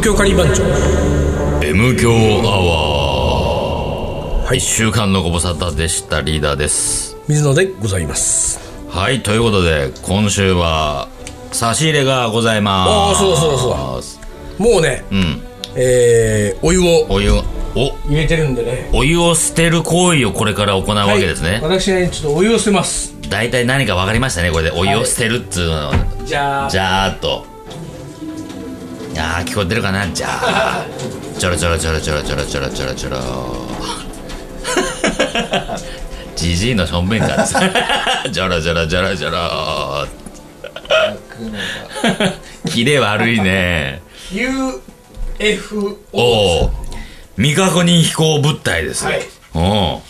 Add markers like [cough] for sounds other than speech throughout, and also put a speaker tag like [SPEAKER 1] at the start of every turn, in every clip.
[SPEAKER 1] M 強カリー番長。
[SPEAKER 2] M 強アワー。はい。1週間のご無沙汰でした。リーダーです。
[SPEAKER 1] 水野でございます。
[SPEAKER 2] はい。ということで今週は差し入れがございます。
[SPEAKER 1] ああそうだそうだそうだ。もうね、
[SPEAKER 2] うん。
[SPEAKER 1] えー、お湯を
[SPEAKER 2] お湯お？
[SPEAKER 1] 入れてるんでね。
[SPEAKER 2] お湯を捨てる行為をこれから行うわけですね、
[SPEAKER 1] 私ねちょっとお湯を捨てます。
[SPEAKER 2] 大体何か分かりましたねこれで。お湯を捨てるっつうの、
[SPEAKER 1] じゃあ
[SPEAKER 2] じゃーっとい聞こえてるかな？じゃあ。ちょろちょろちょろちょろちょろちょろちょろちょろじじいのしょんべんか。ですちょろちょろちょろちょろキレ悪いね。
[SPEAKER 1] UFO
[SPEAKER 2] 未確認飛行物体ですよ、
[SPEAKER 1] はい。
[SPEAKER 2] おお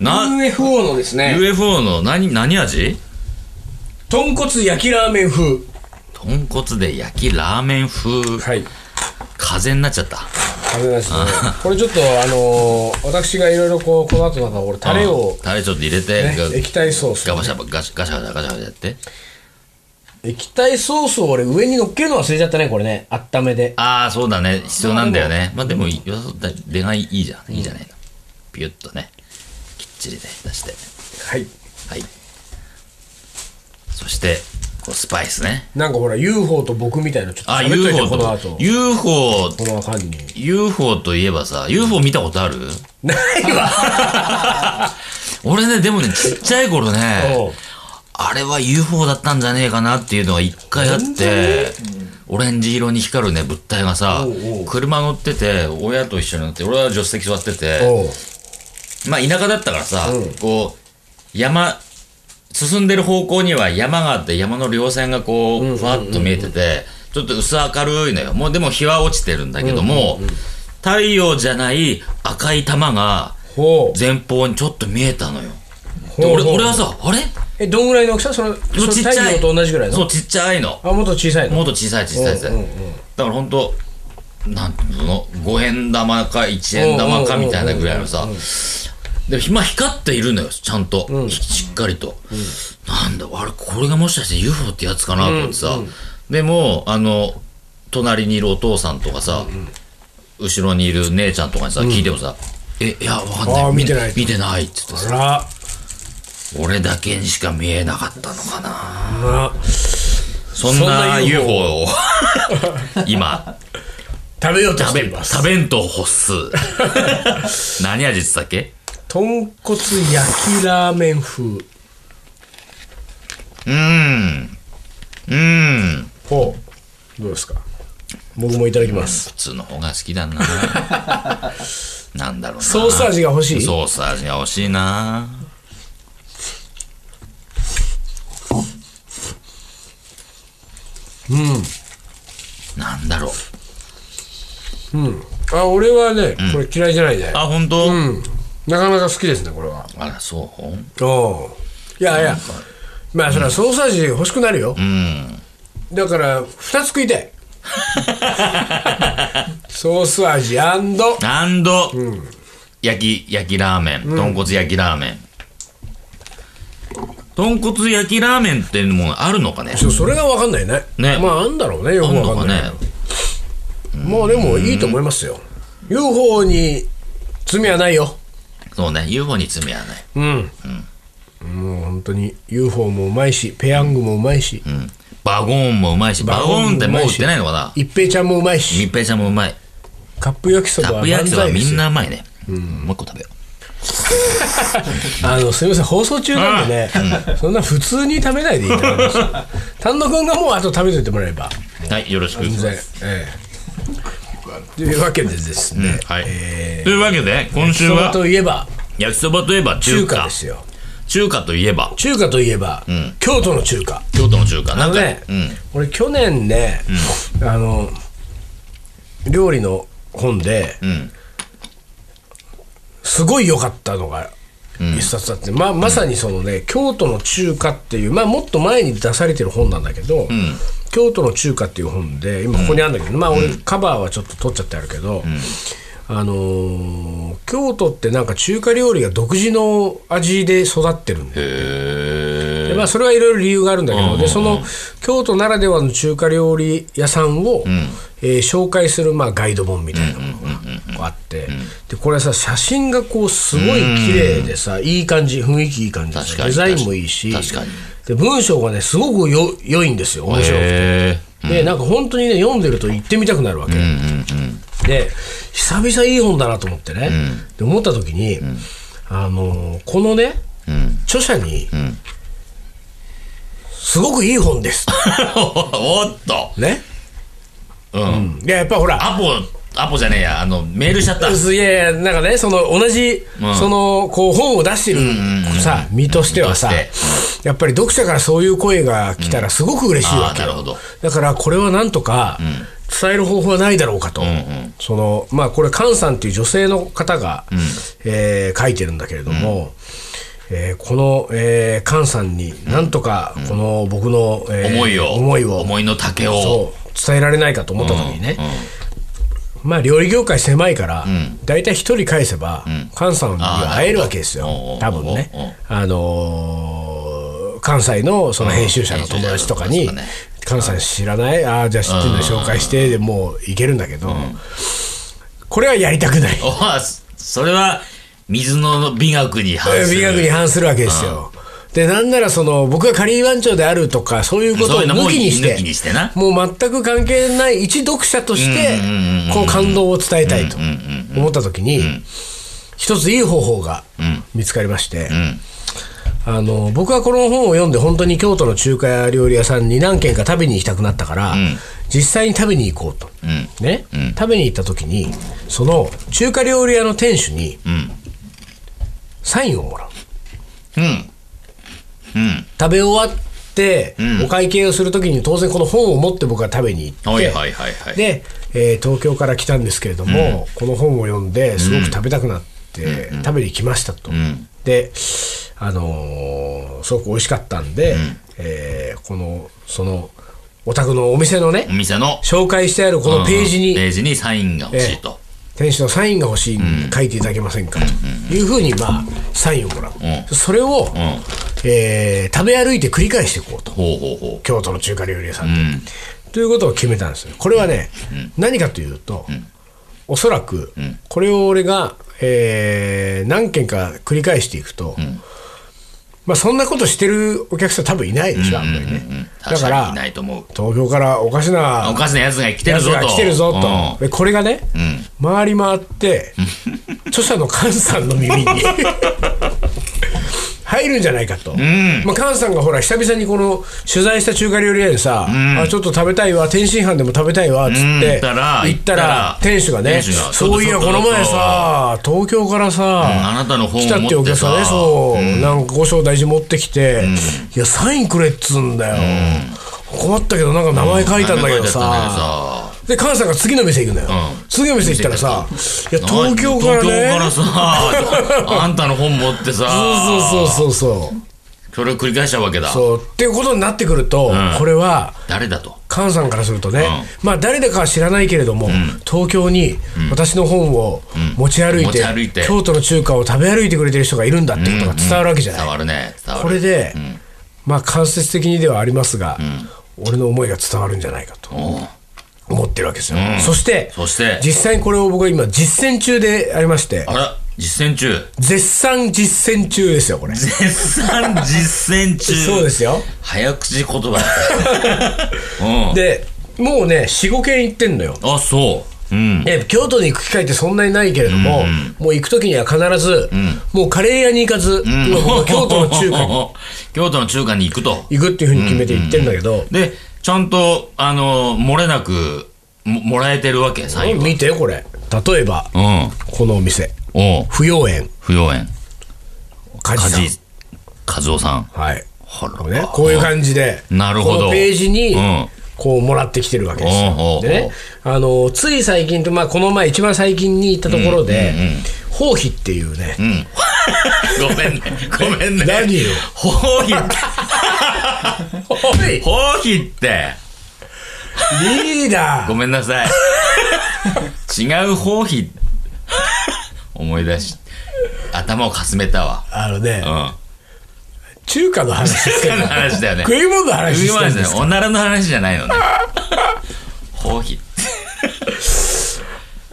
[SPEAKER 2] な
[SPEAKER 1] UFO のですね。
[SPEAKER 2] UFO の何何味？
[SPEAKER 1] 豚骨焼きラーメン風
[SPEAKER 2] 豚骨で焼きラーメン風。
[SPEAKER 1] はい。
[SPEAKER 2] 風になっちゃった。
[SPEAKER 1] 食べますねこれちょっとあのー私がいろいろこうこの後なんか俺タレを
[SPEAKER 2] タレちょっと入れて、
[SPEAKER 1] ね
[SPEAKER 2] ガ
[SPEAKER 1] 液体ソース
[SPEAKER 2] ガバシャバガシャガシャガシャガシャガシャやって。
[SPEAKER 1] 液体ソースを俺上に乗っけるの忘れちゃったねこれね。あっためで
[SPEAKER 2] ああそうだね。必要なんだよね。まあでもよさそうだ。出がいいじゃん。いいじゃないの、ピュッとね。きっちりね出して。
[SPEAKER 1] はい。
[SPEAKER 2] はい。そしてこうスパイスね。
[SPEAKER 1] なんかほら UFO と僕みたいなちょっと
[SPEAKER 2] あ
[SPEAKER 1] 喋っといて
[SPEAKER 2] UFO
[SPEAKER 1] この後。
[SPEAKER 2] と UFO
[SPEAKER 1] この間に。
[SPEAKER 2] UFO といえばさ UFO 見たことある？
[SPEAKER 1] ないわ。[laughs]
[SPEAKER 2] 俺ねでもねちっちゃい頃ねあれは UFO だったんじゃねえかなっていうのが一回あって、オレンジ色に光るね、物体がさ
[SPEAKER 1] おうおう、
[SPEAKER 2] 車乗ってて、親と一緒に乗って、俺は助手席座ってて、
[SPEAKER 1] おう。
[SPEAKER 2] まあ田舎だったからさ、
[SPEAKER 1] うん。
[SPEAKER 2] こう、山、進んでる方向には山があって、山の稜線がこう、ふわっと見えてて、ちょっと薄明るいのよ。もうでも日は落ちてるんだけども、太陽じゃない赤い玉が前方にちょっと見えたのよ。俺俺はさ、あれ？
[SPEAKER 1] えどんぐらいの大きさ？そのその
[SPEAKER 2] ちっちゃい。
[SPEAKER 1] 太陽と同じぐらいの？
[SPEAKER 2] そう、ちっちゃいの。
[SPEAKER 1] あもっと小さいの？
[SPEAKER 2] もっと小さい小さいやつだよ
[SPEAKER 1] うんうんうん。
[SPEAKER 2] だから本当なんていうの？5円玉か1円玉かみたいなぐらいのさでまあ光っているのよちゃんと、しっかりと、なんだあれこれがもしかして UFO ってやつかなと思ってさ、でもあの隣にいるお父さんとかさ、後ろにいる姉ちゃんとかにさ、聞いてもさ「えいやわかんない。
[SPEAKER 1] 見てない。
[SPEAKER 2] 見てない」って言ってさ。俺だけにしか見えなかったのかな。
[SPEAKER 1] あ
[SPEAKER 2] そんな UFO を。[laughs] 今。
[SPEAKER 1] 食べようとし
[SPEAKER 2] 食べ
[SPEAKER 1] ています。
[SPEAKER 2] 食べんと欲す。[laughs] 何味ってたっけ？
[SPEAKER 1] 豚骨焼きラーメン風。
[SPEAKER 2] うーん。うーん。
[SPEAKER 1] ほう。どうですか？僕もいただきます。
[SPEAKER 2] 普通の方が好きだな。[laughs] なんだろうな。
[SPEAKER 1] ソース味が欲しい？
[SPEAKER 2] ソース味が欲しいな。うん。なんだろう。
[SPEAKER 1] うん。あ俺はねこれ嫌いじゃないね
[SPEAKER 2] あ本当、
[SPEAKER 1] うんなかなか好きですねこれは。
[SPEAKER 2] あらそう。
[SPEAKER 1] おう。いやいやまあそれはソース味欲しくなるよ。
[SPEAKER 2] うん。
[SPEAKER 1] だから2つ食いたい。[laughs] ソース味。
[SPEAKER 2] アンド、
[SPEAKER 1] ん
[SPEAKER 2] 焼き焼きラーメン。豚骨焼きラーメン、豚骨焼きラーメンっていうのもあるのかね？
[SPEAKER 1] それが分かんないね。
[SPEAKER 2] ね。
[SPEAKER 1] まああんだろうね。よく分かんない。
[SPEAKER 2] ね？
[SPEAKER 1] まあでもいいと思いますよ。UFO に罪はないよ
[SPEAKER 2] そうね UFO に罪はない。
[SPEAKER 1] うん、もう本当に UFO もうまいしペヤングもうまいし、
[SPEAKER 2] うん。バゴーンもうまいしバゴーンってもう売ってないのかな。
[SPEAKER 1] 一平ちゃんもうまいし。
[SPEAKER 2] 密閉ちゃんもうまい。
[SPEAKER 1] カップ焼きそばは
[SPEAKER 2] プ焼きそばみんなうまいね、もう一個食べよ [laughs]
[SPEAKER 1] あのすみません放送中なんでね、そんな普通に食べないでいいと思います。よ丹野君がもうあと食べといてもらえば。
[SPEAKER 2] うはいよろしく
[SPEAKER 1] 全然ええというわけでですね、
[SPEAKER 2] はい、
[SPEAKER 1] え
[SPEAKER 2] というわけで今
[SPEAKER 1] ー、
[SPEAKER 2] 週
[SPEAKER 1] そば
[SPEAKER 2] は
[SPEAKER 1] といえば
[SPEAKER 2] 焼きそばといえば中
[SPEAKER 1] 中
[SPEAKER 2] 華
[SPEAKER 1] 華ですよ。
[SPEAKER 2] 中華といえば。
[SPEAKER 1] 中華といえば、京都の中華。
[SPEAKER 2] 京都の中華。なんか、
[SPEAKER 1] ね、
[SPEAKER 2] うん。
[SPEAKER 1] 俺去年ね、あの料理の本で
[SPEAKER 2] うん。
[SPEAKER 1] すごい良かったのが一冊あって、ままさにそのね京都の中華っていう、まあ、もっと前に出されてる本なんだけど、京都の中華っていう本で今ここにあるんだけど、まあ俺カバーはちょっと取っちゃってあるけど、あのー京都ってなんか中華料理が独自の味で育ってるんだよ
[SPEAKER 2] へ
[SPEAKER 1] でまあ、それはいろいろ理由があるんだけど、でその京都ならではの中華料理屋さんを、えー紹介する、まあ、ガイド本みたいなものがあって、でこれさ、写真がこうすごい綺麗でさ、いい感じ、雰囲気いい感じデザインもいいし、
[SPEAKER 2] 確かに
[SPEAKER 1] で文章がね、すごくよ良いんですよ、面白くて。
[SPEAKER 2] へ
[SPEAKER 1] でなんか本当にね読んでると行ってみたくなるわけ、で久々いい本だなと思ってね、で思った時に、あのーこのね、著者に、すごくいい本です。[laughs]
[SPEAKER 2] おっと。
[SPEAKER 1] ね、
[SPEAKER 2] うん。
[SPEAKER 1] いややっぱほら
[SPEAKER 2] アポアポじゃねえやあのメールしちゃった。
[SPEAKER 1] いやいやなんかねその同じ、
[SPEAKER 2] うん。
[SPEAKER 1] そのこう本を出してるさ身としてはさやっぱり読者からそういう声が来たらすごく嬉しいわけよ、
[SPEAKER 2] あーなるほど。
[SPEAKER 1] だからこれはなんとか伝える方法はないだろうかと、そのまあこれ菅さんっていう女性の方が、えー書いてるんだけれども、えーこの、えー菅さんになんとかこの僕の、えー
[SPEAKER 2] 思いを
[SPEAKER 1] 思いを
[SPEAKER 2] 思いの丈を。
[SPEAKER 1] 伝えられないかと思った時にね、まあ料理業界狭いから、大体一人返せば、菅さんには会えるわけですよ。多分ね。あのー関西のその編集者の友達とかに
[SPEAKER 2] うん編集者の友達とかね「
[SPEAKER 1] 菅さん知らない？ああじゃあ知ってるの紹介して」でもういけるんだけど、これはやりたくない。
[SPEAKER 2] おそれは水の美学に反する。
[SPEAKER 1] 美学に反するわけですよ。でなんならその僕がカリー番長であるとかそういうことを抜きにしてもう全く関係ない一読者としてこう感動を伝えたいと思った時に一ついい方法が見つかりまして、
[SPEAKER 2] ん。
[SPEAKER 1] あの僕はこの本を読んで本当に京都の中華料理屋さんに何軒か食べに行きたくなったから、実際に食べに行こうと、ね。食べに行った時にその中華料理屋の店主にサインをもらう。
[SPEAKER 2] うんうん
[SPEAKER 1] 食べ終わって、お会計をするときに当然この本を持って僕は食べに行って、で、えー東京から来たんですけれども、この本を読んですごく食べたくなって、食べに来ましたと。で、あのーすごく美味しかったんで、えーこのそのお宅のお店のね
[SPEAKER 2] お店の。
[SPEAKER 1] 紹介してあるこのページに、
[SPEAKER 2] ページにサインが欲しいと、
[SPEAKER 1] 店主のサインが欲しい書いていただけませんかというふうに、まあ、サインをもらう、
[SPEAKER 2] う
[SPEAKER 1] それを、えー食べ歩いて繰り返していこうと。
[SPEAKER 2] ほうほうほ
[SPEAKER 1] 京都の中華料理屋さんで、ということを決めたんですよ。これはね、何かというと、おそらく、これを俺が、えー何件か繰り返していくと、まあそんなことしてるお客さん多分いないでしょ、あんまりね、
[SPEAKER 2] う、うん、
[SPEAKER 1] だから東京からおかしな
[SPEAKER 2] おかしなやつが来てるぞと。
[SPEAKER 1] が来てるぞ
[SPEAKER 2] うん。
[SPEAKER 1] と、でこれがね、回り回って [laughs] 著者の菅さんの耳に [laughs] 入るんじゃないかと、まあ、菅さんがほら久々にこの取材した中華料理屋でさ、あちょっと食べたいわ天津飯でも食べたいわっつって
[SPEAKER 2] うん行ったら
[SPEAKER 1] 店主がねそういやこの前さ東京からさ、
[SPEAKER 2] あなたの本を
[SPEAKER 1] 来たってお客さんねそう、なんか五章大事持ってきて、いやサインくれっつうんだよ、困ったけどなんか名前書いたんだけどさで菅さんが次の店行くんだよ、
[SPEAKER 2] うん。
[SPEAKER 1] 次の店行ったらさいや東京からね。
[SPEAKER 2] 東京からさ [laughs] あんたの本持ってさ。
[SPEAKER 1] そうそうそうそう
[SPEAKER 2] それを繰り返しちゃうわけだ。
[SPEAKER 1] そう。っていうことになってくると、
[SPEAKER 2] ん。
[SPEAKER 1] これは
[SPEAKER 2] 誰だと。
[SPEAKER 1] 菅さんからするとね、まあ誰だかは知らないけれども、東京に私の本を持ち歩いて,、
[SPEAKER 2] 歩いて。
[SPEAKER 1] 京都の中華を食べ歩いてくれてる人がいるんだってことが伝わるわけじゃない、
[SPEAKER 2] 伝わるね。伝わる。
[SPEAKER 1] これで、まあ間接的にではありますが、俺の思いが伝わるんじゃないかと思ってるわけですよ、そして
[SPEAKER 2] そして。
[SPEAKER 1] 実際にこれを僕は今実践中でありまして。
[SPEAKER 2] あら実践中。
[SPEAKER 1] 絶賛実践中ですよこれ。
[SPEAKER 2] 絶賛実践中。[laughs]
[SPEAKER 1] そうですよ。
[SPEAKER 2] 早口言葉だ [laughs] うん。
[SPEAKER 1] でもうね45軒行ってんのよ。
[SPEAKER 2] あそう。うん。
[SPEAKER 1] え京都に行く機会ってそんなにないけれども、もう行く時には必ず、もうカレー屋に行かず、もう京都の中華に。[laughs]
[SPEAKER 2] 京都の中華に行くと。
[SPEAKER 1] 行くっていうふうに決めて行ってるんだけど、
[SPEAKER 2] でちゃんとあの漏れなくももらえてるわけ最後
[SPEAKER 1] 見てこれ。例えば
[SPEAKER 2] うん。
[SPEAKER 1] このお店。
[SPEAKER 2] おう。
[SPEAKER 1] 不要園
[SPEAKER 2] 不要園
[SPEAKER 1] 梶さん。
[SPEAKER 2] 梶和夫さん。
[SPEAKER 1] はい。
[SPEAKER 2] ほら。
[SPEAKER 1] ね、こういう感じで、
[SPEAKER 2] なるほど。
[SPEAKER 1] このページに、
[SPEAKER 2] うん。
[SPEAKER 1] こうもらってきてるわけです。よ。でね、あのつい最近と、まあ、この前、一番最近に行ったところで、包皮っていうね、
[SPEAKER 2] うん。[laughs] ごめんね。ごめんね。[laughs]
[SPEAKER 1] 何よ。
[SPEAKER 2] ほうひってほうひって。
[SPEAKER 1] リーダー。
[SPEAKER 2] ごめんなさい。違うほうひ思い出し頭をかすめたわ。
[SPEAKER 1] あのね、
[SPEAKER 2] うん。
[SPEAKER 1] 中華の話です
[SPEAKER 2] 中華の話だよね。
[SPEAKER 1] 食い物の話です
[SPEAKER 2] ですねおならの話じゃないのね。ほうひ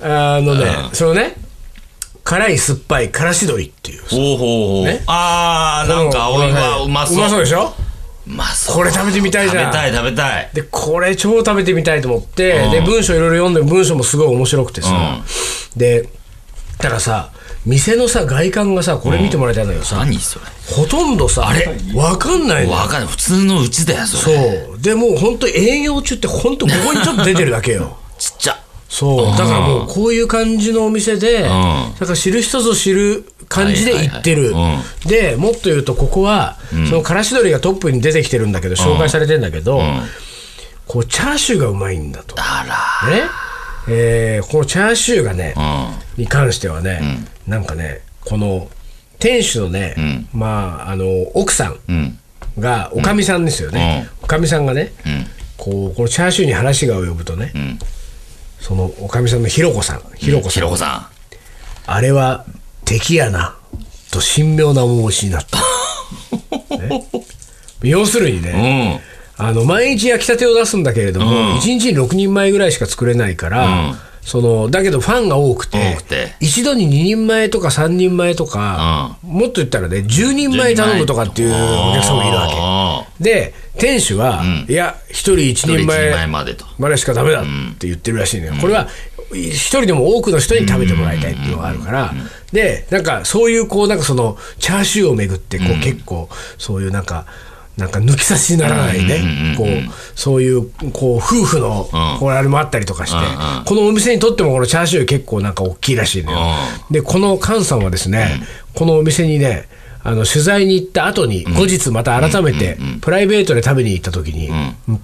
[SPEAKER 1] あのね、そのね、辛い酸っぱいからし鶏っていう。
[SPEAKER 2] ほうほうほう、
[SPEAKER 1] ね。
[SPEAKER 2] あーなんか青いわ。うまそう。
[SPEAKER 1] うまそうでしょ？
[SPEAKER 2] うまそう。
[SPEAKER 1] これ食べてみたいじゃん。
[SPEAKER 2] 食べたい食べたい。
[SPEAKER 1] で、これ超食べてみたいと思って、
[SPEAKER 2] うん。
[SPEAKER 1] で、文章いろいろ読んで、文章もすごい面白くてさ、で、だからさ、店のさ、外観がさ、これ見てもらいたいんだけどさ、
[SPEAKER 2] 何それ。
[SPEAKER 1] ほとんどさ、あれ？わかんない
[SPEAKER 2] わかんない。普通のうちだよそれ
[SPEAKER 1] そう。で、もう本当営業中って本当ここにちょっと出てるだけよ。[laughs]
[SPEAKER 2] ちっちゃ
[SPEAKER 1] そう。だからもうこういう感じのお店で、だから知る人ぞ知る感じで行ってる。で、もっと言うとここは、そのからし鶏がトップに出てきてるんだけど、紹介されてんだけど、こうチャーシューがうまいんだと。
[SPEAKER 2] あ
[SPEAKER 1] ね。えーこのチャーシューがね、
[SPEAKER 2] ら
[SPEAKER 1] に関してはね、なんかね、この店主のね、まあ、あの、奥さんが、おかみさんですよね。おかみさんがね、こう、このチャーシューに話が及ぶとね、
[SPEAKER 2] ん
[SPEAKER 1] そのおかみさんのひろこさん、ひろこさん、
[SPEAKER 2] さ
[SPEAKER 1] あれは敵やな、と神妙な面持ちになった。[laughs] ね。要するに
[SPEAKER 2] ん
[SPEAKER 1] ね、
[SPEAKER 2] うん。
[SPEAKER 1] あの毎日焼きたてを出すんだけれども、1日に6人前ぐらいしか作れないから、そのだけどファンが多くて一度に2人前とか3人前とか、もっと言ったらね10人前頼むとかっていうお客さんもいるわ
[SPEAKER 2] あ
[SPEAKER 1] けで店主は、いや1人1人
[SPEAKER 2] ー一人前
[SPEAKER 1] 前
[SPEAKER 2] までと。
[SPEAKER 1] までしかダメだって言ってるらしいのよ、これは一人でも多くの人に食べてもらいたいっていうのがあるから、でなんかそういうこうなんかそのチャーシューをめぐってこう、結構そういうなんかなんか抜き差しにならないね、こうそういうこう夫婦のこれあれもあったりとかして、このお店にとってもこのチャーシュー結構なんか大きいらしいのよ、でこの菅さんはですね、このお店にねあの取材に行った後に後日また改めてプライベートで食べに行った時に、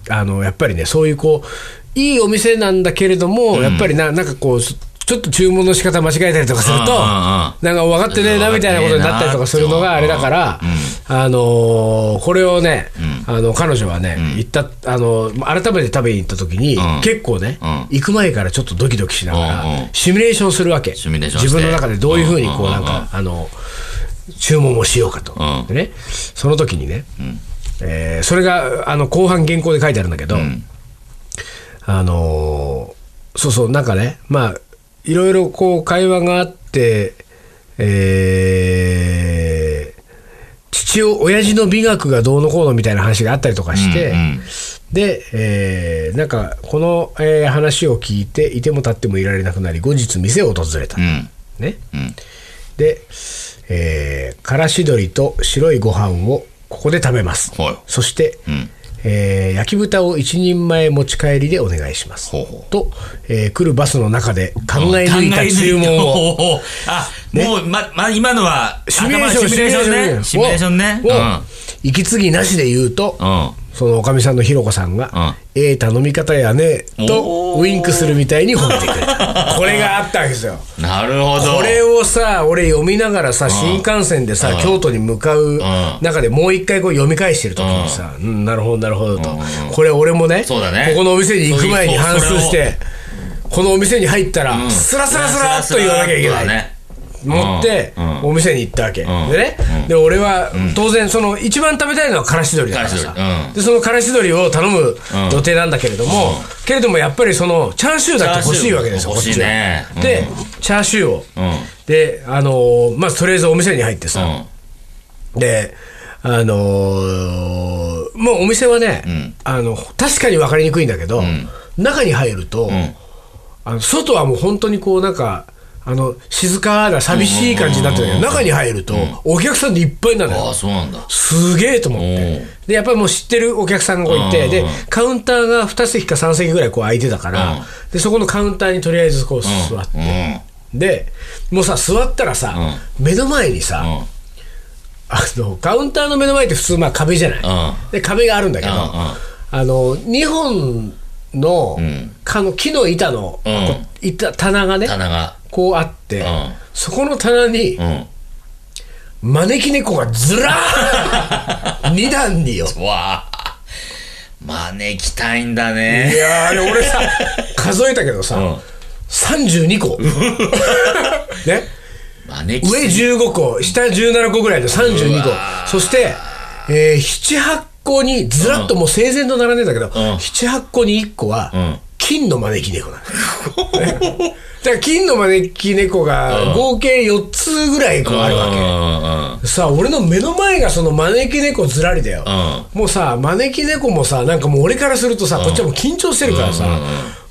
[SPEAKER 1] あのやっぱりねそういうこういいお店なんだけれども、やっぱりななんかこうちょっと注文の仕方間違えたりとかすると、なんか分かってねえなみたいなことになったりとかするのがあれだから、あのーこれをね、あの彼女はね、行ったあの改めて食べに行った時に、
[SPEAKER 2] ん。
[SPEAKER 1] 結構ね、
[SPEAKER 2] うん。
[SPEAKER 1] 行く前からちょっとドキドキしながら、シミュレーションするわけ。
[SPEAKER 2] シミュレーションして。
[SPEAKER 1] 自分の中でどういうふうにこうなんか、あの注文をしようかと、
[SPEAKER 2] うん。
[SPEAKER 1] でね。その時にね、えーそれがあの後半原稿で書いてあるんだけど、あのーそうそうなんかねまあいろいろこう会話があってえー父親親父の美学がどうのこうのみたいな話があったりとかして、で、えーなんかこの、えー話を聞いていても立ってもいられなくなり後日店を訪れた、
[SPEAKER 2] うん。
[SPEAKER 1] ね、で、えーからし鶏と白いご飯をここで食べます、
[SPEAKER 2] はい。
[SPEAKER 1] そして、
[SPEAKER 2] ん
[SPEAKER 1] えー焼き豚を一人前持ち帰りでお願いしますと、えー来るバスの中で考え抜いた注文を
[SPEAKER 2] を。あ、もう、ま、ま、今のは、
[SPEAKER 1] シミュレーション
[SPEAKER 2] 頭シミュレーションね。シミュレーションね。
[SPEAKER 1] をを息継ぎなしで言うと、
[SPEAKER 2] うん。
[SPEAKER 1] そのおかみさんのひろこさんが、ええ頼み方やねとウインクするみたいに褒めてくれた。これがあったわけですよ。
[SPEAKER 2] なるほど。
[SPEAKER 1] これをさ俺読みながらさ新幹線でさ京都に向かう中でもう一回こう読み返してる時にさうん。なるほどなるほどと。これ俺もね
[SPEAKER 2] そうだね。
[SPEAKER 1] ここのお店に行く前に反数してこのお店に入ったらスラスラスラっと言わなきゃいけない。
[SPEAKER 2] ね。
[SPEAKER 1] 持って
[SPEAKER 2] うん。
[SPEAKER 1] お店に行ったわけ、
[SPEAKER 2] ん。
[SPEAKER 1] でね、で俺は当然その一番食べたいのはからし鶏だからさ、でそのからし鶏を頼む予定なんだけれども、けれどもやっぱりそのチャーシューだって欲しいわけですよこっち
[SPEAKER 2] 欲しいね。
[SPEAKER 1] は。でチャーシューを、
[SPEAKER 2] うん。
[SPEAKER 1] であのーまずとりあえずお店に入ってさ、
[SPEAKER 2] うん。
[SPEAKER 1] であのーもうお店はね、あの確かに分かりにくいんだけど、中に入ると、あの外はもう本当にこうなんかあの静かな寂しい感じになってるけど中に入ると、お客さんでいっぱいなのよ。
[SPEAKER 2] そうなんだ。
[SPEAKER 1] すげえと思って。でやっぱりもう知ってるお客さんがこういてでカウンターが2席か3席ぐらいこう空いてたから、でそこのカウンターにとりあえずこう座って、でもうさ座ったらさ、目の前にさ、
[SPEAKER 2] うん。
[SPEAKER 1] あのカウンターの目の前って普通まあ壁じゃない、
[SPEAKER 2] うん。
[SPEAKER 1] で壁があるんだけど、あの2本の,、かの木の板の、
[SPEAKER 2] うん。
[SPEAKER 1] 棚がね
[SPEAKER 2] 棚が。
[SPEAKER 1] こうあって、
[SPEAKER 2] ん。
[SPEAKER 1] そこの棚に
[SPEAKER 2] うん。
[SPEAKER 1] 招き猫がずらー2段によ。[laughs]
[SPEAKER 2] わあ。招きたいんだ
[SPEAKER 1] い
[SPEAKER 2] ね。
[SPEAKER 1] やーあれ俺さ [laughs] 数えたけどさ、
[SPEAKER 2] ん。
[SPEAKER 1] 32個。[laughs] ね？上15個下17個ぐらいで32個。そしてえー、7、8個にずらっともう整然と並んでんだけど、
[SPEAKER 2] ん。
[SPEAKER 1] 7、8個に1個は
[SPEAKER 2] ん、
[SPEAKER 1] 金の招き猫なの。ね [laughs] だから金の招き猫が合計4つぐらいこうあるわけ。さあ俺の目の前がその招き猫ずらりだよ、もうさ招き猫もさなんかもう俺からするとさ、こっちはもう緊張してるからさ、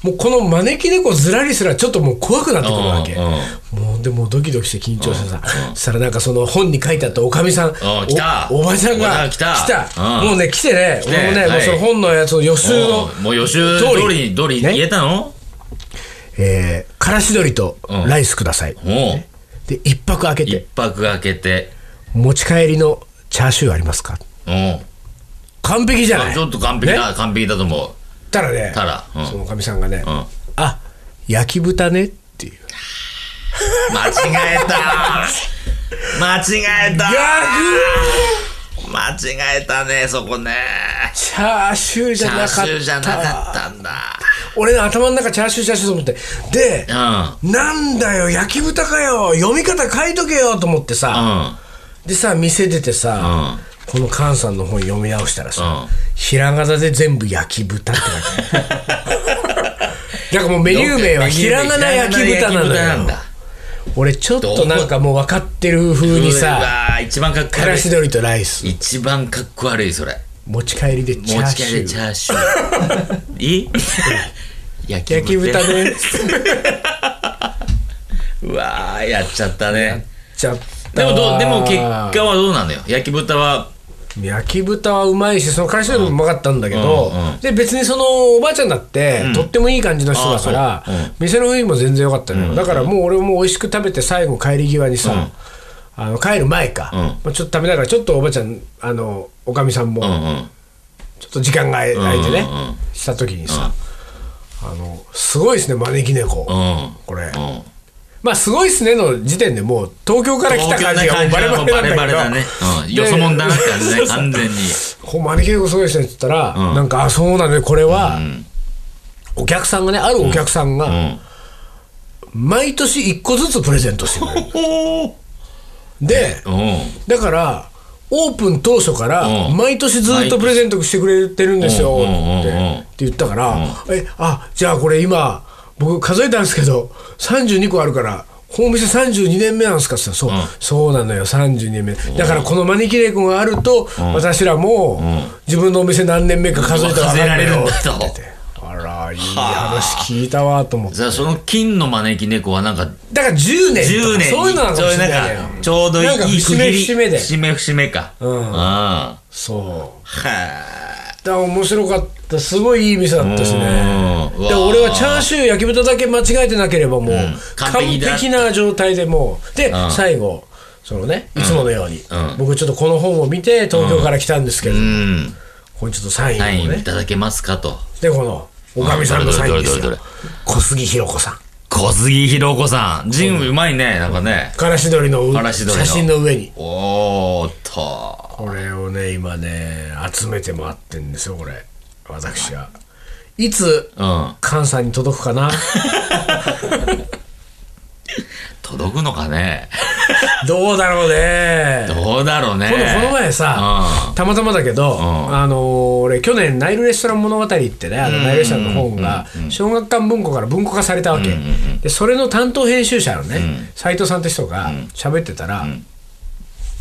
[SPEAKER 1] もうこの招き猫ずらりすらちょっともう怖くなってくるわけ、もうでもドキドキして緊張してさ、そしたらなんかその本に書いてあったおかみさん、おおばちゃんが
[SPEAKER 2] 来た。うん。
[SPEAKER 1] もうね来てね。
[SPEAKER 2] て。
[SPEAKER 1] 俺もね、
[SPEAKER 2] はい。
[SPEAKER 1] もうその本のやつを予習の
[SPEAKER 2] もう予習通りに通りに言えたの？
[SPEAKER 1] えーからし鶏とライスください、
[SPEAKER 2] も
[SPEAKER 1] で一泊空け
[SPEAKER 2] う一
[SPEAKER 1] て
[SPEAKER 2] 泊空けて。
[SPEAKER 1] 持ち帰りのチャーシューありますか？
[SPEAKER 2] う。ん
[SPEAKER 1] 完璧じゃない？
[SPEAKER 2] ちょっと完璧だ、
[SPEAKER 1] ね。
[SPEAKER 2] 完璧だと思う
[SPEAKER 1] たらね、
[SPEAKER 2] たらうん。
[SPEAKER 1] そのおかみさんがね、
[SPEAKER 2] ん。
[SPEAKER 1] あ焼き豚ねっていう。
[SPEAKER 2] 間違えた。間違えた。間違えたねそこね。
[SPEAKER 1] チャーシューじ
[SPEAKER 2] チャー
[SPEAKER 1] ゃなかった。
[SPEAKER 2] シューじゃなかったんだ。
[SPEAKER 1] 俺の頭の中チャーシューチャーシューと思って。で、
[SPEAKER 2] うん。
[SPEAKER 1] なんだよ、焼き豚かよ、読み方書いとけよと思ってさ、でさ、店出てさ、この菅さんの本読み直したらさ、
[SPEAKER 2] うん
[SPEAKER 1] ひらがなで全部焼き豚って書いてある。なんかもうメニュー名はひらがな焼き豚なのよ。俺ちょっとなんかもう分かってる風に
[SPEAKER 2] う
[SPEAKER 1] さ、
[SPEAKER 2] 一番かっこ悪い。
[SPEAKER 1] からし鶏とライス、
[SPEAKER 2] 一番かっこ悪いそれ。
[SPEAKER 1] 持ち帰りでチャー
[SPEAKER 2] 持ち帰り
[SPEAKER 1] シュー。
[SPEAKER 2] チャーシュー。[laughs] いい？焼 [laughs]
[SPEAKER 1] 焼き豚ね。[laughs]
[SPEAKER 2] うわーやっちゃったね。
[SPEAKER 1] ちゃった。
[SPEAKER 2] でもどうでも結
[SPEAKER 1] 果
[SPEAKER 2] 果はどうなのよ。焼き豚は
[SPEAKER 1] 焼き豚はうまいしそのからし鶏もうまかったんだけど、
[SPEAKER 2] うんうん
[SPEAKER 1] で別にそのおばあちゃんだって、とってもいい感じの人だから、店の雰囲気も全然良かったのよ、だからもう俺も美味しく食べて最後帰り際にさ、あの帰る前か、
[SPEAKER 2] うん。
[SPEAKER 1] まあ、ちょっと食べながらちょっとおばあちゃんあのおかみさんも
[SPEAKER 2] うんうん。
[SPEAKER 1] ちょっと時間が空いてね、
[SPEAKER 2] うんうんうん。
[SPEAKER 1] した時にさ、あのすごいですね招き猫、
[SPEAKER 2] うん。
[SPEAKER 1] これ、
[SPEAKER 2] うん
[SPEAKER 1] まあすごいっすねの時点でもう東京から来た感じがバレバレ
[SPEAKER 2] バレバレだね。うん。よそもんだなって感じね、完全に。
[SPEAKER 1] こう招き猫すごいですねって言ったら、なんかあそうなのねこれは、お客さんがねあるお客さんが、
[SPEAKER 2] うん。
[SPEAKER 1] 毎年1個ずつプレゼントしてくれる
[SPEAKER 2] お
[SPEAKER 1] で
[SPEAKER 2] うん。
[SPEAKER 1] だからオープン当初から
[SPEAKER 2] うん
[SPEAKER 1] 毎年ずっとプレゼントしてくれてるんですよって言ったから、えあじゃあこれ今僕数えたんですけど32個あるからこのお店32年目なんですかって言ったらそう、そうなのよ32年目。だからこの招き猫があると、私らも、自分のお店何年目か数えたら
[SPEAKER 2] 数えられるんだと
[SPEAKER 1] あらいい話聞いたわと思って。
[SPEAKER 2] じゃあその金の招き猫はなんか
[SPEAKER 1] だから10年と
[SPEAKER 2] 10年
[SPEAKER 1] かそういうのなのかもしれない
[SPEAKER 2] ちょうどいい
[SPEAKER 1] 節目節目で。
[SPEAKER 2] 節目節目か。
[SPEAKER 1] うん。
[SPEAKER 2] あ
[SPEAKER 1] そう。
[SPEAKER 2] は
[SPEAKER 1] だから面白かった。すごいいい店だったしね。で俺はチャーシュー焼き豚だけ間違えてなければもう、
[SPEAKER 2] 完
[SPEAKER 1] 完
[SPEAKER 2] 璧
[SPEAKER 1] な状態でもう。で、
[SPEAKER 2] ん。
[SPEAKER 1] 最後そのねいつものように、
[SPEAKER 2] ん。
[SPEAKER 1] 僕ちょっとこの本を見て東京から来たんですけれど。ここにちょっとサインを
[SPEAKER 2] サインい
[SPEAKER 1] ね
[SPEAKER 2] ただけますかと。
[SPEAKER 1] でこのおかみさんのサインですよ。小杉ひろ子さん。
[SPEAKER 2] 小杉ひろ子さん。ジンうまいね、なんかね。
[SPEAKER 1] からし鶏のう
[SPEAKER 2] からし鶏の。
[SPEAKER 1] 写真の上に。
[SPEAKER 2] おーっと。
[SPEAKER 1] これをね今ね集めて回ってんですよこれ。私は。いつ
[SPEAKER 2] うん。
[SPEAKER 1] 菅さんに届くかな？[laughs]
[SPEAKER 2] 届くのかね？[laughs]
[SPEAKER 1] どうだろうね。
[SPEAKER 2] どうだろうね。
[SPEAKER 1] このこの前さ、たまたまだけど、
[SPEAKER 2] ん。
[SPEAKER 1] あのー俺去年ナイルレストラン物語ってねあのナイルレストランの本が小学館文庫から文庫化されたわけ、でそれの担当編集者のね斎、藤さんって人が喋ってたら、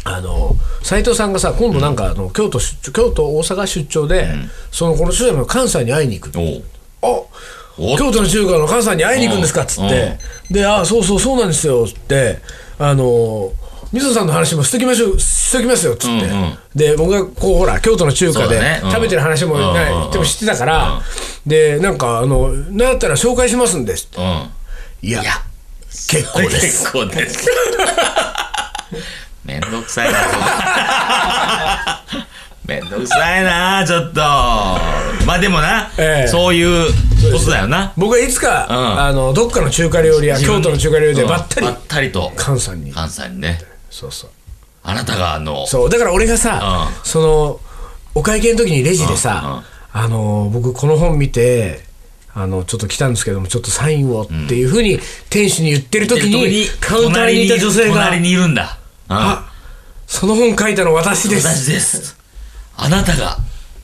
[SPEAKER 1] あの斉藤さんがさ今度なんかあの京都出張京都大阪出張で、そのこの主演の関西に会いに行く。
[SPEAKER 2] おお
[SPEAKER 1] 京都の中華の関西に会いに行くんですかっつって、で、あそうそうそうなんですよっつって、あの水野さんの話もしときましょう、しときますよっつって、
[SPEAKER 2] うんうん。
[SPEAKER 1] で、僕がこう、ほら、京都の中華で食べてる話も、
[SPEAKER 2] うん
[SPEAKER 1] ね
[SPEAKER 2] うんうん。
[SPEAKER 1] でも知ってたから、で、なんか、あの、なんやったら紹介しますんですって。
[SPEAKER 2] うん。
[SPEAKER 1] いや、
[SPEAKER 2] いや。
[SPEAKER 1] 結構です。
[SPEAKER 2] 結構です。めんどくさいな、[laughs] めんどくさいな、ちょっと。まあでもな、
[SPEAKER 1] ええ
[SPEAKER 2] そういうことだよな。
[SPEAKER 1] 僕はいつか、
[SPEAKER 2] うん
[SPEAKER 1] あの、どっかの中華料理屋、京都の中華料理でばったり
[SPEAKER 2] うんば、ったりと。
[SPEAKER 1] 菅さんに。
[SPEAKER 2] 関西にね。
[SPEAKER 1] そうそう。
[SPEAKER 2] あなたがあの、
[SPEAKER 1] そう、だから俺がさ、
[SPEAKER 2] う
[SPEAKER 1] その、お会計の時にレジでさ、あの、僕この本見て、あの、ちょっと来たんですけども、ちょっとサインをっていうふうに店主に言ってる時に、カウンターにいた女性が
[SPEAKER 2] 隣、にいるんだ。うん
[SPEAKER 1] あ、その本書いたの私です。
[SPEAKER 2] 私です。あなたが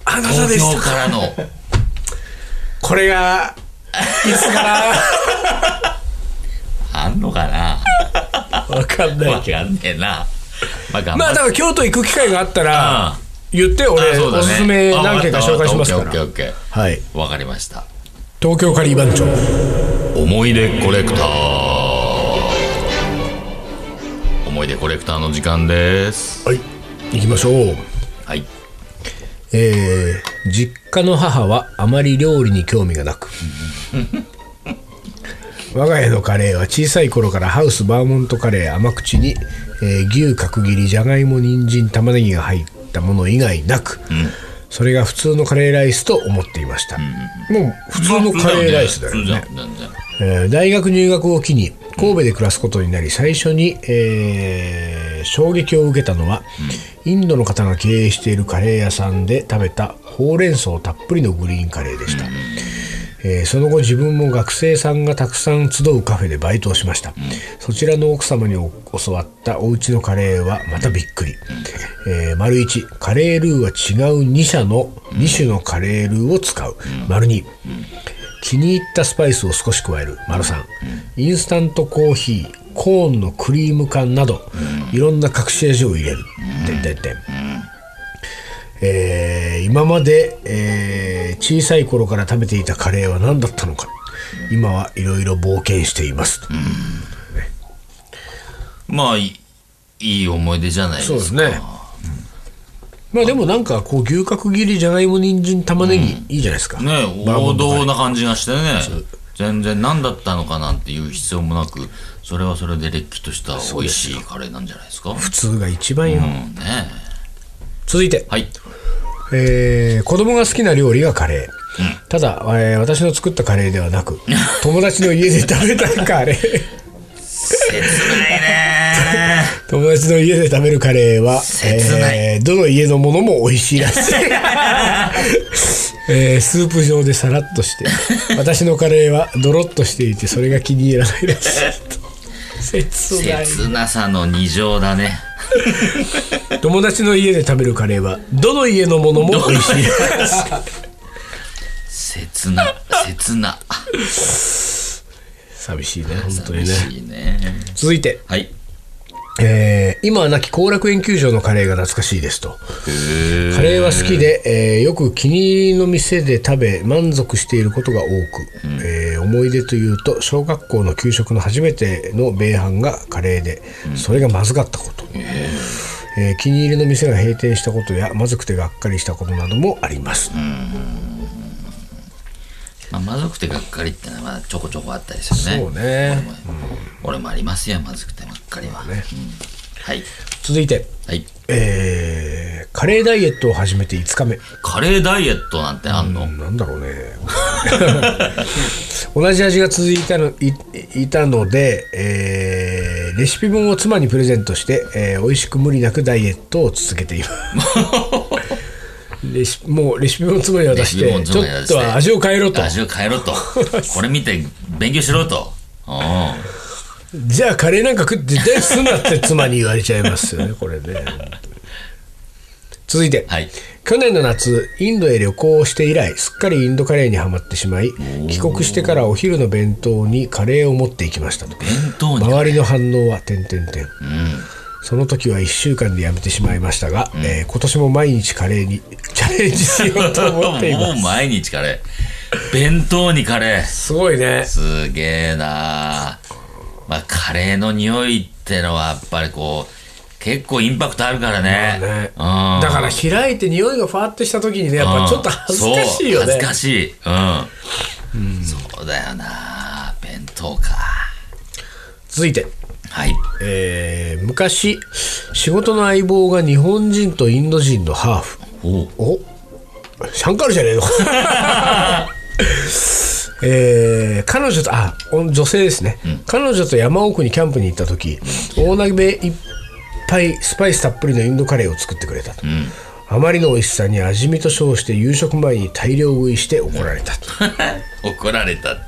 [SPEAKER 1] あなたで
[SPEAKER 2] 東京
[SPEAKER 1] した
[SPEAKER 2] からの。[laughs]
[SPEAKER 1] これがいつか [laughs]
[SPEAKER 2] あんのかな？
[SPEAKER 1] なわかんない。
[SPEAKER 2] わかんねえな。まあ頑張っ
[SPEAKER 1] まあだから京都行く機会があったら言って
[SPEAKER 2] あ
[SPEAKER 1] 俺
[SPEAKER 2] そうだね。
[SPEAKER 1] おすすめ何件か紹介しますか
[SPEAKER 2] あわかったわかったオッケー
[SPEAKER 1] ら
[SPEAKER 2] オッケー。
[SPEAKER 1] はい。
[SPEAKER 2] わかりました。
[SPEAKER 1] 東京カリー番長。
[SPEAKER 2] 思い出コレクター思い出コレクターの時間です。
[SPEAKER 1] はい。行きましょう。
[SPEAKER 2] はい。
[SPEAKER 1] えー実家の母はあまり料理に興味がなく。[laughs] 我が家のカレーは小さい頃からハウスバーモントカレー甘口に、えー牛角切りじゃがいも人参玉ねぎが入ったもの以外なく、それが普通のカレーライスと思っていました、もう普通のカレーライスだよね。
[SPEAKER 2] ん全然。
[SPEAKER 1] えー大学入学を機に神戸で暮らすことになり最初に、えー衝撃を受けたのは、インドの方が経営しているカレー屋さんで食べたほうれん草たっぷりのグリーンカレーでした、えーその後自分も学生さんがたくさん集うカフェでバイトをしました、そちらの奥様にお教わったお家のカレーはまたびっくり、えー丸1カレールーは違う2社の2種のカレールーを使う、丸2気に入ったスパイスを少し加える。丸3、インスタントコーヒーコーンのクリーム缶など、いろんな隠し味を入れる、てんてんてん。えー今まで、えー小さい頃から食べていたカレーは何だったのか。今はいろいろ冒険しています、
[SPEAKER 2] まあいいいい思い出じゃないですか。
[SPEAKER 1] そうですねまあでもなんかこう牛角切りじゃがいも人参玉ねぎ、いいじゃないですか。
[SPEAKER 2] ね王道な感じがしてね。全然何だったのかなんていう必要もなくそれはそれでれっきとした美味しいカレーなんじゃないですか？
[SPEAKER 1] 普通が一番よ、
[SPEAKER 2] うんね
[SPEAKER 1] 続いて。
[SPEAKER 2] はい。
[SPEAKER 1] えー子供が好きな料理がカレー、ただ、えー私の作ったカレーではなく [laughs] 友達の家で食べたカレー。
[SPEAKER 2] 切ないね
[SPEAKER 1] 友達の家で食べるカレーは、えーどの家のものも美味しいらしい、[laughs] えースープ状でさらっとして私のカレーはドロッとしていてそれが気に入らないらしい。切ない。
[SPEAKER 2] 切なさの二乗だね。[laughs]
[SPEAKER 1] 友達の家で食べるカレーはどの家のものも美味しい
[SPEAKER 2] 切な切な。[laughs]
[SPEAKER 1] 寂しいね本当に
[SPEAKER 2] 寂
[SPEAKER 1] ね
[SPEAKER 2] ね。
[SPEAKER 1] 続いて、
[SPEAKER 2] はい
[SPEAKER 1] えー今は亡き後楽園球場のカレーが懐かしいですと。
[SPEAKER 2] へ
[SPEAKER 1] カレーは好きで、えーよく気に入りの店で食べ満足していることが多く、えー思い出というと小学校の給食の初めての米飯がカレーで、それがまずかったこと、えー気に入りの店が閉店したことやまずくてがっかりしたことなどもあります、
[SPEAKER 2] まあ、まずくてがっかりってのはちょこちょこあったりするね。
[SPEAKER 1] そうね。
[SPEAKER 2] 俺もありますよまずくてばっかりは、うん。はい。
[SPEAKER 1] 続いて、
[SPEAKER 2] はい。
[SPEAKER 1] えーカレーダイエットを始めて5日目。
[SPEAKER 2] カレーダイエットなんてあんの、
[SPEAKER 1] なんだろうね。[laughs] 同じ味が続いたのいいたので、えーレシピ本を妻にプレゼントして、えー美味しく無理なくダイエットを続けています [laughs] レシもうレシピ本妻に渡して
[SPEAKER 2] レシピ本
[SPEAKER 1] ちょっとは味を変えろと。
[SPEAKER 2] 味を変えろと。[laughs] これ見て勉強しろと。うん。
[SPEAKER 1] じゃあカレーなんか食って絶対すんなって妻に言われちゃいますよね [laughs] これね。続いて、
[SPEAKER 2] はい。
[SPEAKER 1] 去年の夏インドへ旅行をして以来すっかりインドカレーにはまってしまい帰国してからお昼の弁当にカレーを持っていきましたと。
[SPEAKER 2] 弁当に
[SPEAKER 1] 周りの反応は点々点その時は1週間でやめてしまいましたが、えー今年も毎日カレーに [laughs] チャレンジしようと思ってい
[SPEAKER 2] もう
[SPEAKER 1] ます
[SPEAKER 2] 毎日カレー。弁当にカレー。
[SPEAKER 1] すごいね。
[SPEAKER 2] すげえな。まあカレーの匂いってのはやっぱりこう結構インパクトあるからね,、
[SPEAKER 1] ね。
[SPEAKER 2] うん、
[SPEAKER 1] だから開いて匂いがファーってした時にねやっぱちょっと恥ずかしいよね。
[SPEAKER 2] 恥ずかしい。うん、そうだよな。弁当か。
[SPEAKER 1] 続いて
[SPEAKER 2] はい。
[SPEAKER 1] えー昔仕事の相棒が日本人とインド人のハーフ。
[SPEAKER 2] お
[SPEAKER 1] シャンカールじゃねえの？[laughs] えー彼女とあお女性ですね、彼女と山奥にキャンプに行った時大鍋いっぱいスパイスたっぷりのインドカレーを作ってくれたと、あまりの美味しさに味見と称して夕食前に大量食いして怒られたと。[laughs]
[SPEAKER 2] 怒られたって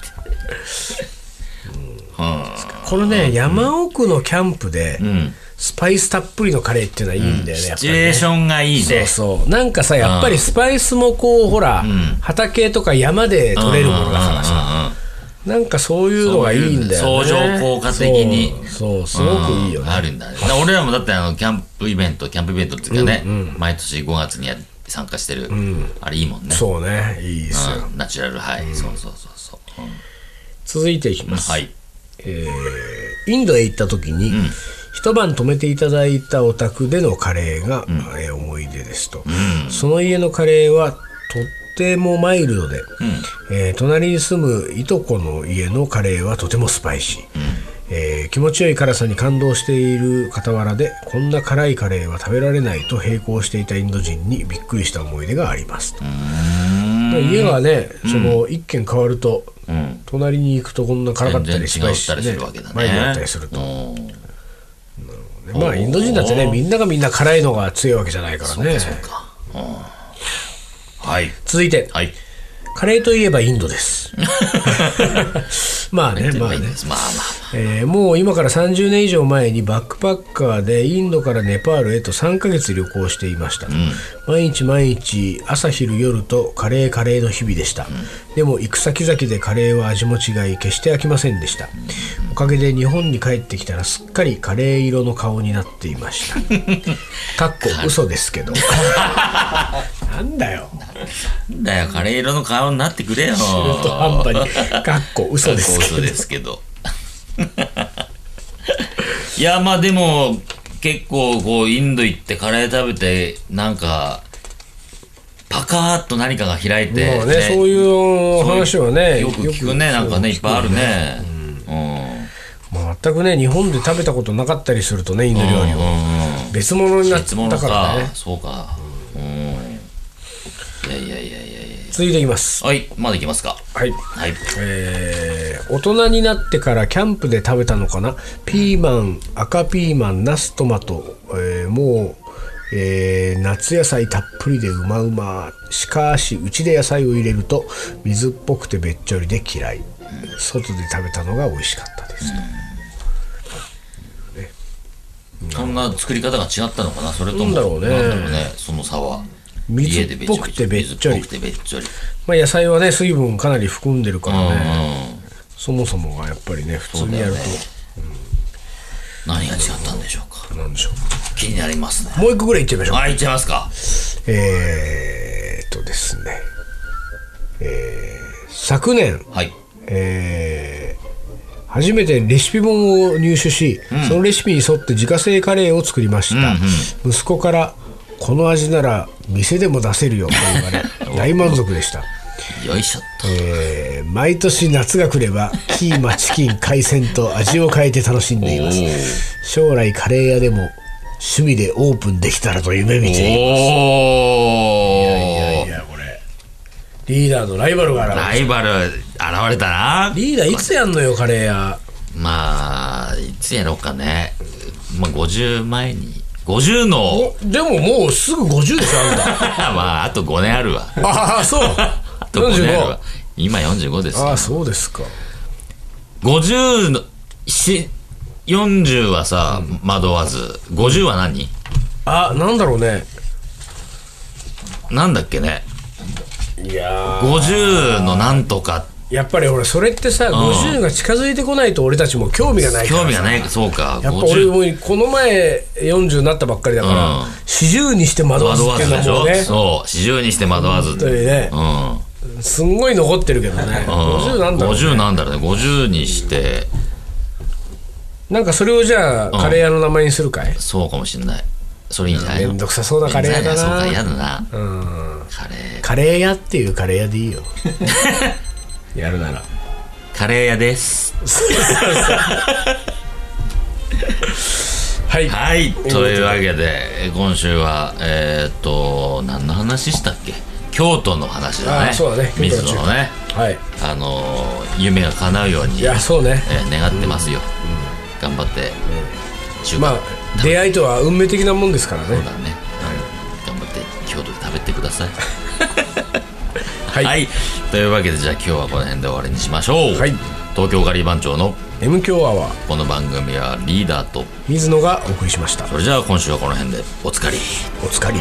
[SPEAKER 1] このね山奥のキャンプで、スパイスたっぷりのカレーっていうのはいいんだよね、やっぱりね
[SPEAKER 2] シチュエーションがいいね。
[SPEAKER 1] そうそう。なんかさやっぱりスパイスもこうほら、畑とか山で採れるものだからさ、なんかそういうのがいいんだよね。
[SPEAKER 2] 相乗効果的に。
[SPEAKER 1] そう。すごくいいよ
[SPEAKER 2] うん。
[SPEAKER 1] ね、
[SPEAKER 2] あるんだね。俺らもだってあの、キャンプイベント、キャンプイベントっていうかね、毎年5月にや参加してる、あれいいもんね。
[SPEAKER 1] そうね。いいですよ、
[SPEAKER 2] うん。ナチュラルハイ。そうそうそう
[SPEAKER 1] 続いていきます、
[SPEAKER 2] はい。
[SPEAKER 1] えーインドへ行った時に、一晩泊めていただいたお宅でのカレーが、えー思い出ですと、その家のカレーはとってもマイルドで、えー隣に住むいとこの家のカレーはとてもスパイシー、えー気持ちよい辛さに感動している傍らでこんな辛いカレーは食べられないと並行していたインド人にびっくりした思い出がありますと、家がねその一軒変わると、
[SPEAKER 2] うん。
[SPEAKER 1] 隣に行くとこんな辛かったりスパイシ
[SPEAKER 2] 全然違ったりす
[SPEAKER 1] ー
[SPEAKER 2] るわけだね。
[SPEAKER 1] マイルドだったりすると、
[SPEAKER 2] うん
[SPEAKER 1] まあインド人だってねみんながみんな辛いのが強いわけじゃないからね
[SPEAKER 2] そうか。うんはい。
[SPEAKER 1] 続いて
[SPEAKER 2] はい。
[SPEAKER 1] カレーといえばインドです。まあねまあね。
[SPEAKER 2] まあまあ。
[SPEAKER 1] えーもう今から30年以上前にバックパッカーでインドからネパールへと3ヶ月旅行していました、毎日毎日朝昼夜とカレーカレーの日々でした、でも行く先々でカレーは味も違い決して飽きませんでした、おかげで日本に帰ってきたらすっかりカレー色の顔になっていました。[laughs] かっこ嘘ですけど。[laughs] なんだよ
[SPEAKER 2] だよ、カレー色の顔になってくれよ。
[SPEAKER 1] 中途半端にかっこ嘘ですけ
[SPEAKER 2] 嘘
[SPEAKER 1] ど
[SPEAKER 2] ですけど。いや、まあでも、結構こう、インド行ってカレー食べて、なんか、パカーっと何かが開いて、
[SPEAKER 1] まあねそういう話はね
[SPEAKER 2] よく聞くね、なんかね、いっぱいあるね。うん。
[SPEAKER 1] 全くね日本で食べたことなかったりするとねインド料理を、
[SPEAKER 2] うんうん
[SPEAKER 1] 別物になったから
[SPEAKER 2] か
[SPEAKER 1] ね。
[SPEAKER 2] そうか。うん。いやいやいやいやいや。
[SPEAKER 1] 続いていきます。
[SPEAKER 2] はい、まだいきますか？
[SPEAKER 1] はい。
[SPEAKER 2] はい。
[SPEAKER 1] えー大人になってからキャンプで食べたのかな？ピーマン赤ピーマンナストマト、えーもう、えー夏野菜たっぷりでうまうま。しかしうちで野菜を入れると水っぽくてべっちょりで嫌い。外で食べたのが美味しかったです、
[SPEAKER 2] そんな作り方が違ったのかな？それとも、
[SPEAKER 1] なんだろうね、
[SPEAKER 2] その差は。
[SPEAKER 1] 水っぽくてべっちょり。まあ、野菜はね水分かなり含んでるから
[SPEAKER 2] うん
[SPEAKER 1] ね、
[SPEAKER 2] うん。
[SPEAKER 1] そもそもがやっぱりね普通にやると、
[SPEAKER 2] そうだよね。何が違ったんでしょうか。
[SPEAKER 1] なんでしょ
[SPEAKER 2] 気になりますね。
[SPEAKER 1] うもう一個ぐらいいっちゃいましょう。
[SPEAKER 2] あ、いっちゃいますか。
[SPEAKER 1] えー、っとですね、えー昨年、
[SPEAKER 2] はい。
[SPEAKER 1] えー初めてレシピ本を入手し、そのレシピに沿って自家製カレーを作りました、息子から「この味なら店でも出せるよ」と言われ [laughs] 大満足でした、
[SPEAKER 2] よいしょっと。
[SPEAKER 1] えー毎年夏が来ればキーマチキン海鮮と味を変えて楽しんでいます将来カレー屋でも趣味でオープンできたらと夢見ています
[SPEAKER 2] おー
[SPEAKER 1] いやこれリーダーのライバルが現れ
[SPEAKER 2] ライバル現れたな。
[SPEAKER 1] リーダーいつやんのよカレー屋
[SPEAKER 2] まあ、いつやろうかね。まあ、50前に。50の、
[SPEAKER 1] おでももうすぐ50でしょあんた [laughs]
[SPEAKER 2] まあ、あと5年あるわ。
[SPEAKER 1] ああそう [laughs]
[SPEAKER 2] あと5年あるわ
[SPEAKER 1] 45。
[SPEAKER 2] 今45ですよ
[SPEAKER 1] ああ。そうですか
[SPEAKER 2] 50の、し、40はさ、惑わず。50は何？
[SPEAKER 1] あなんだろうね
[SPEAKER 2] なんだっけね。
[SPEAKER 1] いや
[SPEAKER 2] 50のなんとか。
[SPEAKER 1] やっぱり俺それってさ、50が近づいてこないと俺たちも興味がないからさ
[SPEAKER 2] 興味がない、そうか。
[SPEAKER 1] やっぱ俺
[SPEAKER 2] 50。
[SPEAKER 1] もこの前40になったばっかりだから、
[SPEAKER 2] うん
[SPEAKER 1] 40にして惑わずっていうのもうね
[SPEAKER 2] そう。40にして惑わず。
[SPEAKER 1] 本当にね
[SPEAKER 2] うん。
[SPEAKER 1] すんごい残ってるけどね、50なんだろう、ね、
[SPEAKER 2] 50なんだろうね。50にして、
[SPEAKER 1] なんかそれをじゃあカレー屋の名前にするかい、
[SPEAKER 2] そうかもしれない。それいいんじゃない？の
[SPEAKER 1] めんどくさそうなカレー屋だな
[SPEAKER 2] そうか、嫌だな。
[SPEAKER 1] うん
[SPEAKER 2] カレー。
[SPEAKER 1] カレー屋っていうカレー屋でいいよ [laughs] やるなら
[SPEAKER 2] カレー屋です。[laughs]
[SPEAKER 1] はい
[SPEAKER 2] はい。というわけで、今週は、えーっと、何の話したっけ？京都の話だね。
[SPEAKER 1] あそうだね
[SPEAKER 2] 水野のね、
[SPEAKER 1] はい
[SPEAKER 2] あのー、夢が叶うように、
[SPEAKER 1] いやそうね
[SPEAKER 2] えー願ってますよ。頑張って、中華
[SPEAKER 1] まあ出会いとは運命的なもんですからね
[SPEAKER 2] そうだね。うん頑張って京都で食べてください。
[SPEAKER 1] はい。
[SPEAKER 2] はい。というわけで、じゃあ今日はこの辺で終わりにしましょう。
[SPEAKER 1] はい。
[SPEAKER 2] 東京ガリバン長の
[SPEAKER 1] M 強アワー
[SPEAKER 2] この番組はリーダーと
[SPEAKER 1] 水野がお送りしました。
[SPEAKER 2] それじゃあ今週はこの辺で。おつかり
[SPEAKER 1] おつかり